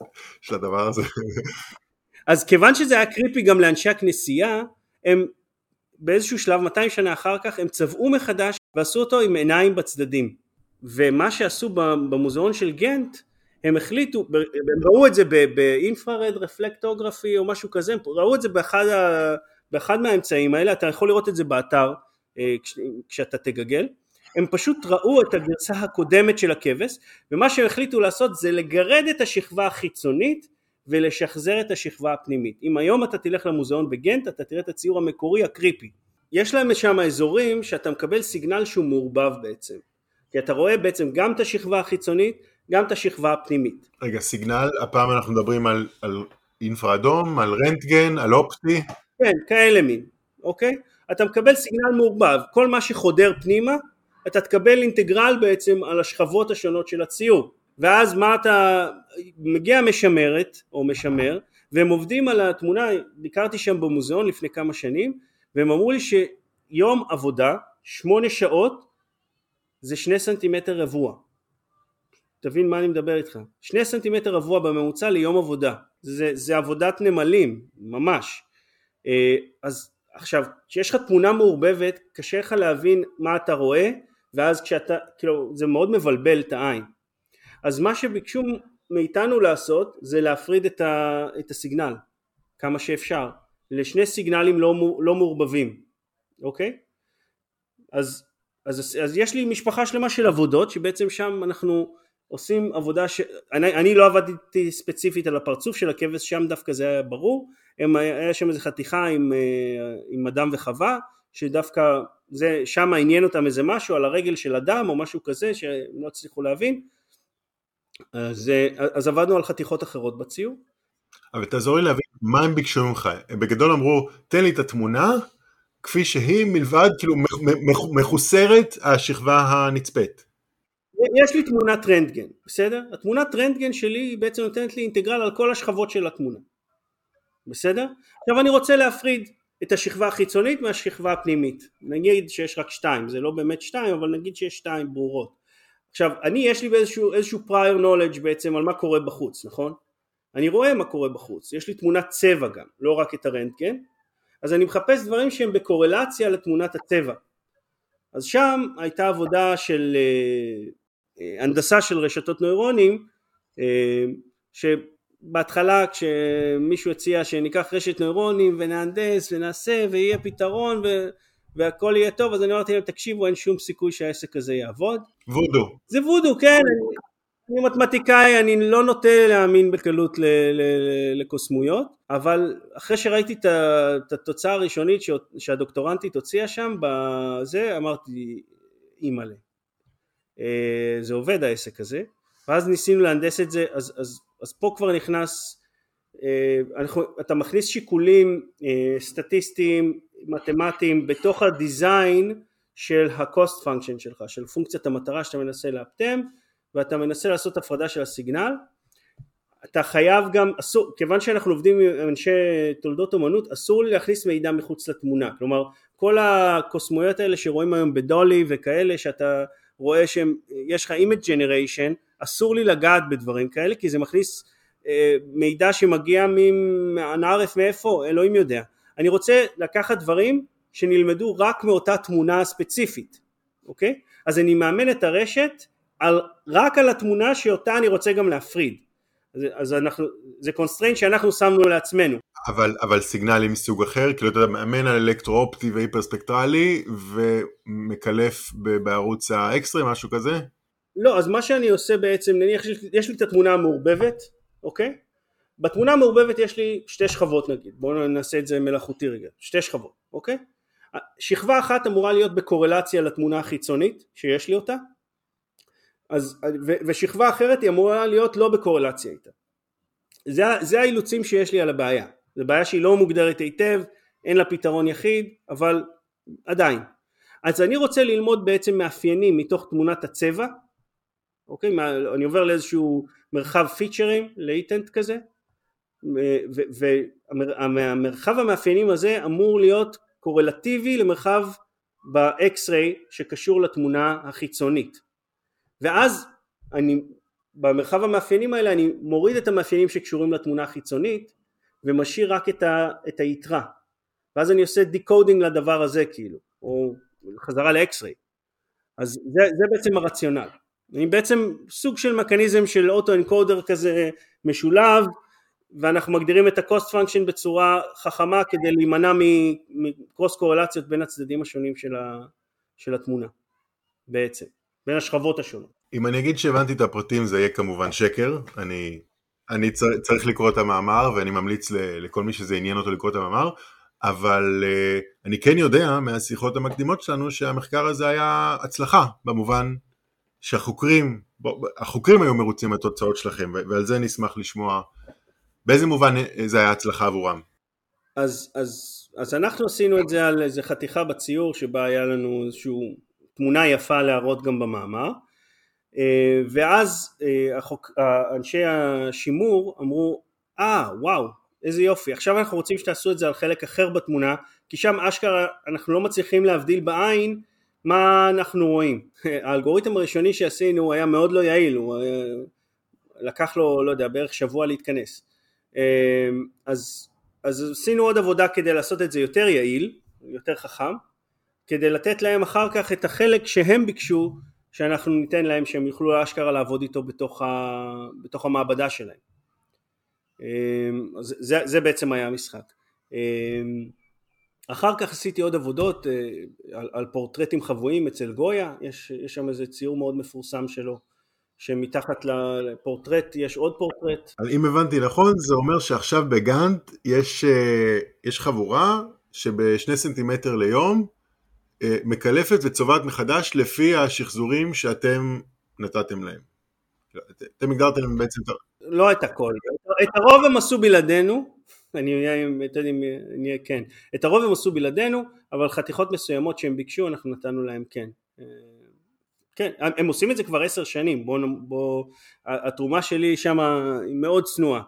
של הדבר הזה. אז כיוון שזה היה קריפי גם לאנשי הכנסייה, הם באיזשהו שלב 200 שנה אחר כך הם צבעו מחדש ועשו אותו עם עיניים בצדדים. ומה שעשו במוזיאון של גנט הם החליטו, הם ראו את זה באינפרארד רפלקטוגרפי או משהו כזה, הם ראו את זה באחד, ה, באחד מהאמצעים האלה, אתה יכול לראות את זה באתר אה, כשאתה תגגל, הם פשוט ראו את הגרסה הקודמת של הכבש ומה שהם החליטו לעשות זה לגרד את השכבה החיצונית ולשחזר את השכבה הפנימית. אם היום אתה תלך למוזיאון בגנט אתה תראה את הציור המקורי הקריפי. יש להם שם אזורים שאתה מקבל סיגנל שהוא מעורבב בעצם. כי אתה רואה בעצם גם את השכבה החיצונית, גם את השכבה הפנימית. רגע, סיגנל, הפעם אנחנו מדברים על, על אינפרדום, על רנטגן, על אופטי? כן, כאלה מין, אוקיי? אתה מקבל סיגנל מעורבב, כל מה שחודר פנימה, אתה תקבל אינטגרל בעצם על השכבות השונות של הציור. ואז מה אתה, מגיע משמרת או משמר והם עובדים על התמונה, ביקרתי שם במוזיאון לפני כמה שנים והם אמרו לי שיום עבודה, שמונה שעות זה שני סנטימטר רבוע תבין מה אני מדבר איתך. שני סנטימטר רבוע בממוצע ליום עבודה. זה, זה עבודת נמלים ממש. אה, אז עכשיו כשיש לך תמונה מעורבבת קשה לך להבין מה אתה רואה ואז כשאתה כאילו זה מאוד מבלבל את העין. אז מה שביקשו מאיתנו לעשות זה להפריד את, ה, את הסיגנל כמה שאפשר. לשני סיגנלים לא, לא מעורבבים אוקיי? אז, אז, אז יש לי משפחה שלמה של עבודות שבעצם שם אנחנו עושים עבודה ש... אני, אני לא עבדתי ספציפית על הפרצוף של הכבש שם דווקא זה היה ברור הם, היה שם איזה חתיכה עם, אה, עם אדם וחווה שדווקא זה שם עניין אותם איזה משהו על הרגל של אדם או משהו כזה שהם לא הצליחו להבין אז, אז עבדנו על חתיכות אחרות בציור. אבל תעזור לי להבין מה הם ביקשו ממך, הם בגדול אמרו תן לי את התמונה כפי שהיא מלבד כאילו מחוסרת השכבה הנצפית. יש לי תמונת רנטגן, בסדר? התמונת רנטגן שלי היא בעצם נותנת לי אינטגרל על כל השכבות של התמונה, בסדר? עכשיו אני רוצה להפריד את השכבה החיצונית מהשכבה הפנימית, נגיד שיש רק שתיים, זה לא באמת שתיים אבל נגיד שיש שתיים ברורות עכשיו אני יש לי איזשהו, איזשהו prior knowledge בעצם על מה קורה בחוץ נכון? אני רואה מה קורה בחוץ יש לי תמונת צבע גם לא רק את הרנטגן אז אני מחפש דברים שהם בקורלציה לתמונת הצבע אז שם הייתה עבודה של אה, הנדסה של רשתות נוירונים אה, שבהתחלה כשמישהו הציע שניקח רשת נוירונים ונהנדס ונעשה ויהיה פתרון ו... והכל יהיה טוב אז אני אמרתי להם תקשיבו אין שום סיכוי שהעסק הזה יעבוד. וודו. זה וודו כן אני, אני מתמטיקאי אני לא נוטה להאמין בקלות לקוסמויות אבל אחרי שראיתי את התוצאה הראשונית שהדוקטורנטית הוציאה שם בזה אמרתי אימא'לה זה עובד העסק הזה. ואז ניסינו להנדס את זה אז, אז, אז פה כבר נכנס אנחנו, אתה מכניס שיקולים סטטיסטיים, מתמטיים, בתוך הדיזיין של ה-cost function שלך, של פונקציית המטרה שאתה מנסה לאפטם, ואתה מנסה לעשות הפרדה של הסיגנל, אתה חייב גם, אסור, כיוון שאנחנו עובדים עם אנשי תולדות אומנות, אסור לי להכניס מידע מחוץ לתמונה, כלומר כל הקוסמויות האלה שרואים היום בדולי וכאלה שאתה רואה שיש לך image generation, אסור לי לגעת בדברים כאלה כי זה מכניס אה, מידע שמגיע מהערף מאיפה, אלוהים יודע. אני רוצה לקחת דברים שנלמדו רק מאותה תמונה ספציפית, אוקיי? אז אני מאמן את הרשת על, רק על התמונה שאותה אני רוצה גם להפריד. אז, אז אנחנו, זה constraint שאנחנו שמנו לעצמנו. אבל, אבל סיגנלים מסוג אחר, כאילו אתה מאמן על אלקטרואופטי והיפר ספקטרלי ומקלף בערוץ ה X-ray, משהו כזה? לא, אז מה שאני עושה בעצם, נניח יש לי את התמונה המעורבבת, אוקיי? בתמונה המעורבבת יש לי שתי שכבות נגיד, בואו נעשה את זה מלאכותי רגע, שתי שכבות, אוקיי? שכבה אחת אמורה להיות בקורלציה לתמונה החיצונית שיש לי אותה, אז, ו, ושכבה אחרת היא אמורה להיות לא בקורלציה איתה. זה, זה האילוצים שיש לי על הבעיה, זו בעיה שהיא לא מוגדרת היטב, אין לה פתרון יחיד, אבל עדיין. אז אני רוצה ללמוד בעצם מאפיינים מתוך תמונת הצבע, אוקיי? אני עובר לאיזשהו מרחב פיצ'רים, latent כזה, והמרחב המאפיינים הזה אמור להיות קורלטיבי למרחב ב-X-ray שקשור לתמונה החיצונית ואז אני במרחב המאפיינים האלה אני מוריד את המאפיינים שקשורים לתמונה החיצונית ומשאיר רק את, ה, את היתרה. ואז אני עושה decoding לדבר הזה כאילו או חזרה ל-X-ray אז זה, זה בעצם הרציונל. אני בעצם סוג של מכניזם של auto encoder כזה משולב ואנחנו מגדירים את ה-cost function בצורה חכמה כדי להימנע מקרוס קורלציות בין הצדדים השונים של, ה, של התמונה בעצם, בין השכבות השונות. אם אני אגיד שהבנתי את הפרטים זה יהיה כמובן שקר, אני, אני צר, צריך לקרוא את המאמר ואני ממליץ לכל מי שזה עניין אותו לקרוא את המאמר, אבל uh, אני כן יודע מהשיחות המקדימות שלנו שהמחקר הזה היה הצלחה במובן שהחוקרים, החוקרים היו מרוצים מהתוצאות שלכם ועל זה נשמח לשמוע באיזה מובן זה היה הצלחה עבורם? אז, אז, אז אנחנו עשינו את זה על איזה חתיכה בציור שבה היה לנו איזושהי תמונה יפה להראות גם במאמר אה, ואז אה, החוק, אנשי השימור אמרו אה ah, וואו איזה יופי עכשיו אנחנו רוצים שתעשו את זה על חלק אחר בתמונה כי שם אשכרה אנחנו לא מצליחים להבדיל בעין מה אנחנו רואים. האלגוריתם הראשוני שעשינו היה מאוד לא יעיל הוא לקח לו לא יודע בערך שבוע להתכנס. אז, אז עשינו עוד עבודה כדי לעשות את זה יותר יעיל, יותר חכם, כדי לתת להם אחר כך את החלק שהם ביקשו שאנחנו ניתן להם שהם יוכלו אשכרה לעבוד איתו בתוך, ה, בתוך המעבדה שלהם. אמ, אז זה, זה בעצם היה המשחק. אמ, אחר כך עשיתי עוד עבודות אה, על, על פורטרטים חבויים אצל גויה, יש, יש שם איזה ציור מאוד מפורסם שלו שמתחת לפורטרט יש עוד פורטרט. אם הבנתי נכון זה אומר שעכשיו בגאנט יש, אה, יש חבורה שבשני סנטימטר ליום מקלפת וצובעת מחדש לפי השחזורים שאתם נתתם להם. אתם הגדרתם להם בעצם את ה... לא את הכל, את הרוב הם עשו בלעדינו, אני אהיה כן, את הרוב הם עשו בלעדינו, אבל חתיכות מסוימות שהם ביקשו אנחנו נתנו להם כן. אה, כן, הם עושים את זה כבר עשר שנים, בוא, בוא, התרומה שלי שם היא מאוד צנועה,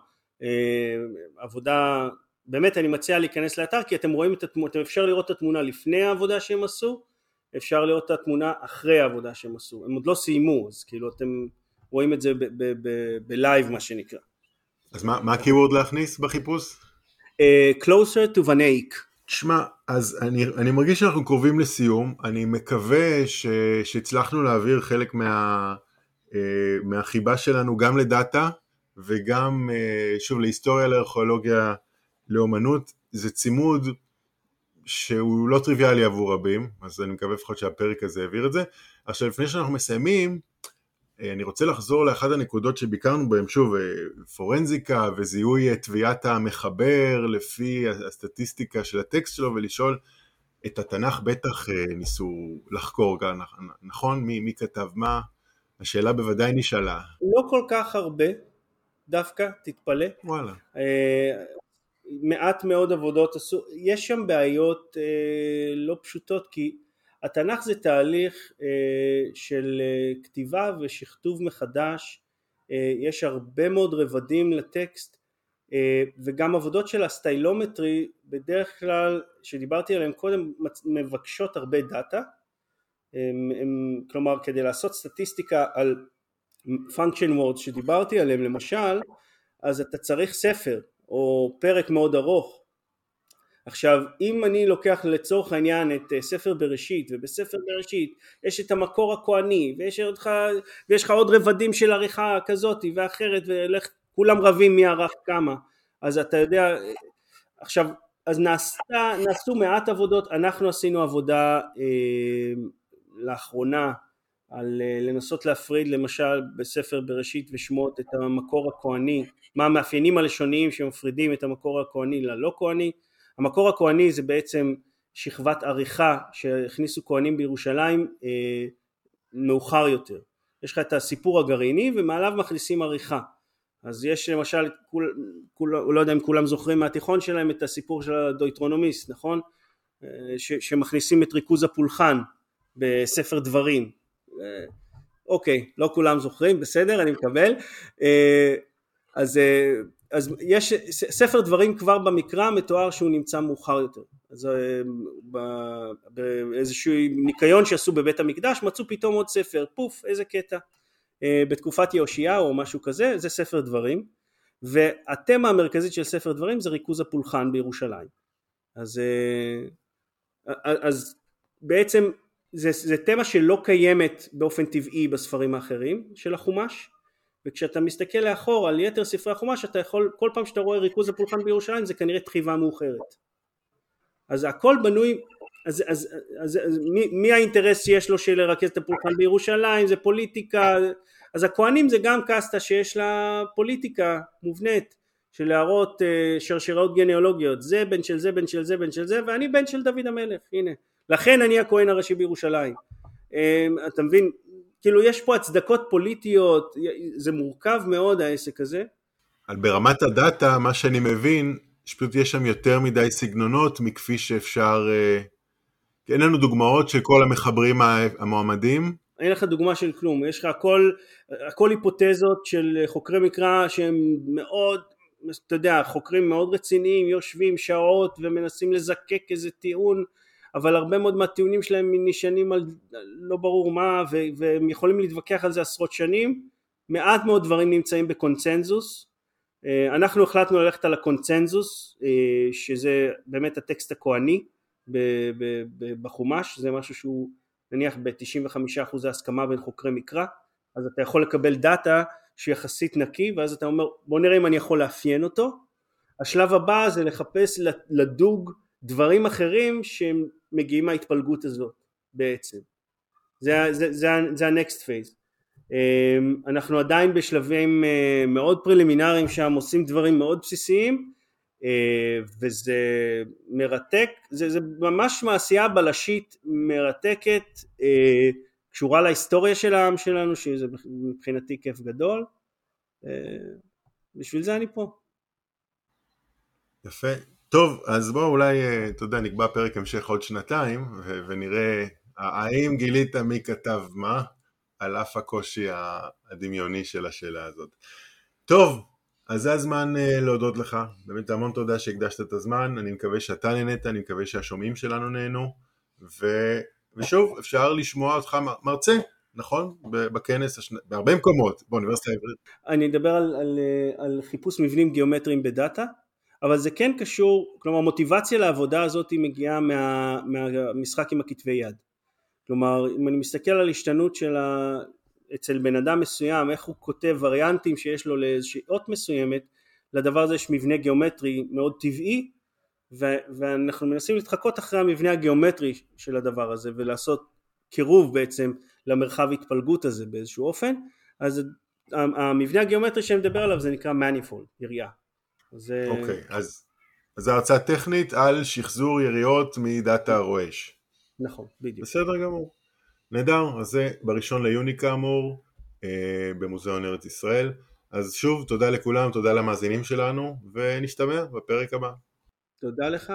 אה, עבודה, באמת אני מציע להיכנס לאתר כי אתם רואים את התמונה, אתם אפשר לראות את התמונה לפני העבודה שהם עשו, אפשר לראות את התמונה אחרי העבודה שהם עשו, הם עוד לא סיימו, אז כאילו אתם רואים את זה בלייב מה שנקרא. אז מה, מה ה keyword להכניס בחיפוש? אה, Closer to Van Eyck. תשמע, אז אני, אני מרגיש שאנחנו קרובים לסיום, אני מקווה ש, שהצלחנו להעביר חלק מה, אה, מהחיבה שלנו גם לדאטה וגם, אה, שוב, להיסטוריה, לארכיאולוגיה, לאומנות, זה צימוד שהוא לא טריוויאלי עבור רבים, אז אני מקווה לפחות שהפרק הזה העביר את זה. עכשיו, לפני שאנחנו מסיימים, אה, אני רוצה לחזור לאחת הנקודות שביקרנו בהן, שוב, אה, פורנזיקה וזיהוי תביעת המחבר לפי הסטטיסטיקה של הטקסט שלו ולשאול את התנ"ך בטח אה, ניסו לחקור, נכון? מי, מי כתב מה? השאלה בוודאי נשאלה. לא כל כך הרבה, דווקא, תתפלא. וואלה. מעט מאוד עבודות עשו, יש שם בעיות לא פשוטות כי התנ"ך זה תהליך של כתיבה ושכתוב מחדש, יש הרבה מאוד רבדים לטקסט וגם עבודות של הסטיילומטרי בדרך כלל שדיברתי עליהן קודם מבקשות הרבה דאטה הם, הם, כלומר כדי לעשות סטטיסטיקה על function words שדיברתי עליהם למשל אז אתה צריך ספר או פרק מאוד ארוך. עכשיו אם אני לוקח לצורך העניין את אה, ספר בראשית ובספר בראשית יש את המקור הכהני ויש לך, ויש לך עוד רבדים של עריכה כזאת ואחרת וכולם רבים מי ערך כמה. אז אתה יודע עכשיו אז נעשתה, נעשו מעט עבודות. אנחנו עשינו עבודה אה, לאחרונה על אה, לנסות להפריד למשל בספר בראשית ושמות את המקור הכהני, מה המאפיינים הלשוניים שמפרידים את המקור הכהני ללא כהני. המקור הכהני זה בעצם שכבת עריכה שהכניסו כהנים בירושלים אה, מאוחר יותר. יש לך את הסיפור הגרעיני ומעליו מכניסים עריכה. אז יש למשל, כול, כול, לא יודע אם כולם זוכרים מהתיכון שלהם את הסיפור של הדויטרונומיסט, נכון? אה, ש, שמכניסים את ריכוז הפולחן בספר דברים אוקיי לא כולם זוכרים בסדר אני מקבל. אה, אז, אה, אז יש ספר דברים כבר במקרא מתואר שהוא נמצא מאוחר יותר. אז באיזשהו ניקיון שעשו בבית המקדש מצאו פתאום עוד ספר פוף איזה קטע. בתקופת יאושיהו או משהו כזה זה ספר דברים. והתמה המרכזית של ספר דברים זה ריכוז הפולחן בירושלים. אז, אז בעצם זה, זה תמה שלא קיימת באופן טבעי בספרים האחרים של החומש וכשאתה מסתכל לאחור על יתר ספרי החומש אתה יכול כל פעם שאתה רואה ריכוז הפולחן בירושלים זה כנראה תחיבה מאוחרת. אז הכל בנוי אז, אז, אז, אז, אז מי, מי האינטרס שיש לו של לרכז את הפולחן בירושלים? זה פוליטיקה. אז הכהנים זה גם קסטה שיש לה פוליטיקה מובנית של להראות uh, שרשראות גניאולוגיות. זה בן של זה בן של זה בן של זה ואני בן של דוד המלך. הנה לכן אני הכהן הראשי בירושלים. אמ, אתה מבין? כאילו יש פה הצדקות פוליטיות זה מורכב מאוד העסק הזה. על ברמת הדאטה מה שאני מבין שפשוט יש שם יותר מדי סגנונות מכפי שאפשר אה, אין לנו דוגמאות של כל המחברים המועמדים. אין לך דוגמה של כלום. יש לך הכל הכל היפותזות של חוקרי מקרא שהם מאוד אתה יודע חוקרים מאוד רציניים יושבים שעות ומנסים לזקק איזה טיעון אבל הרבה מאוד מהטיעונים שלהם נשענים על לא ברור מה והם יכולים להתווכח על זה עשרות שנים. מעט מאוד דברים נמצאים בקונצנזוס. אה, אנחנו החלטנו ללכת על הקונצנזוס אה, שזה באמת הטקסט הכהני בחומש. זה משהו שהוא נניח ב-95% הסכמה בין חוקרי מקרא. אז אתה יכול לקבל דאטה שיחסית נקי ואז אתה אומר בוא נראה אם אני יכול לאפיין אותו. השלב הבא זה לחפש לדוג דברים אחרים שהם מגיעים מההתפלגות הזאת בעצם. זה, זה, זה, זה ה next phase אמ, אנחנו עדיין בשלבים אה, מאוד פרלימינריים שם עושים דברים מאוד בסיסיים אה, וזה מרתק זה, זה ממש מעשייה בלשית מרתקת אה, קשורה להיסטוריה של העם שלנו שזה מבחינתי כיף גדול. בשביל זה אני פה. יפה טוב, אז בואו אולי, אה, אתה יודע, נקבע פרק המשך עוד שנתיים, ו- ונראה האם גילית מי כתב מה, על אף הקושי הדמיוני של השאלה הזאת. טוב, אז זה הזמן אה, להודות לך, באמת המון תודה שהקדשת את הזמן, אני מקווה שאתה נהנית, אני מקווה שהשומעים שלנו נהנו, ו... ושוב, אפשר לשמוע אותך מרצה, נכון? בכנס, השנ... בהרבה מקומות, באוניברסיטה העברית. אני אדבר על, על, אה, על חיפוש מבנים גיאומטריים בדאטה. אבל זה כן קשור, כלומר המוטיבציה לעבודה הזאת היא מגיעה מה, מהמשחק עם הכתבי יד. כלומר אם אני מסתכל על השתנות של ה... אצל בן אדם מסוים, איך הוא כותב וריאנטים שיש לו לאיזושהי אות מסוימת, לדבר הזה יש מבנה גיאומטרי מאוד טבעי ו- ואנחנו מנסים להתחקות אחרי המבנה הגיאומטרי של הדבר הזה ולעשות קירוב בעצם למרחב התפלגות הזה באיזשהו אופן אז המבנה הגיאומטרי שאני מדבר עליו זה נקרא manifold, יריעה זה... אוקיי, אז, אז זו הרצאה טכנית על שחזור יריות מדאטה הרועש. נכון, בדיוק. בסדר גמור. נהדר, אז זה בראשון ליוני כאמור, אה, במוזיאון ארץ ישראל. אז שוב, תודה לכולם, תודה למאזינים שלנו, ונשתמע בפרק הבא. תודה לך.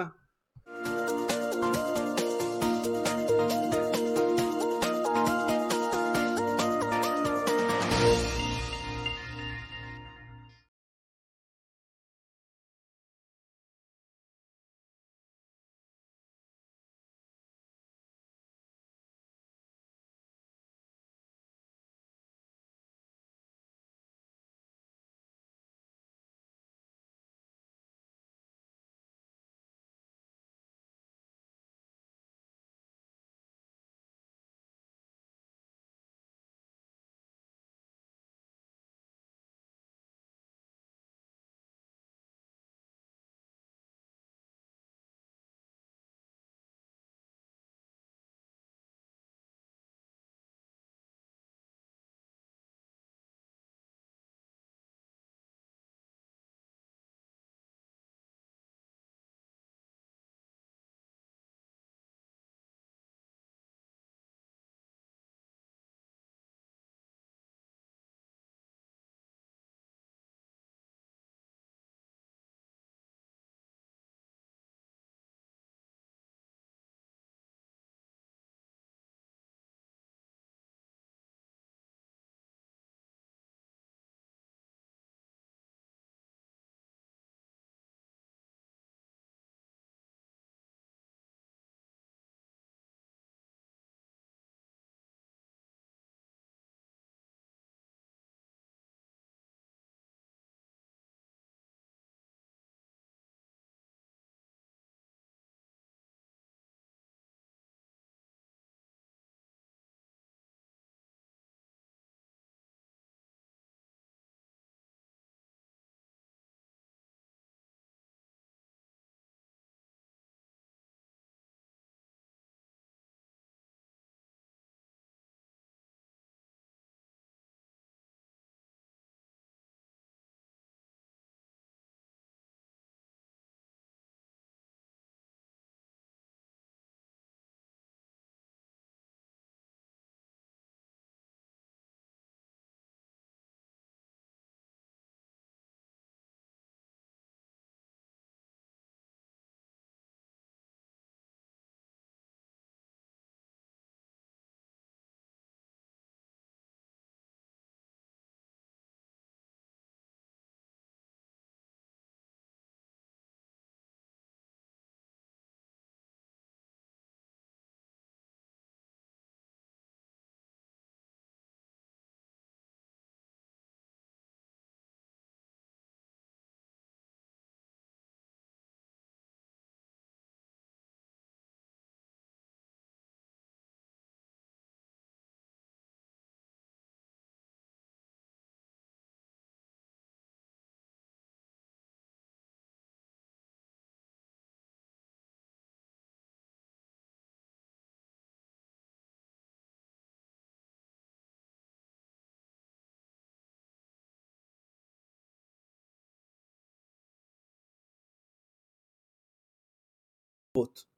פחות.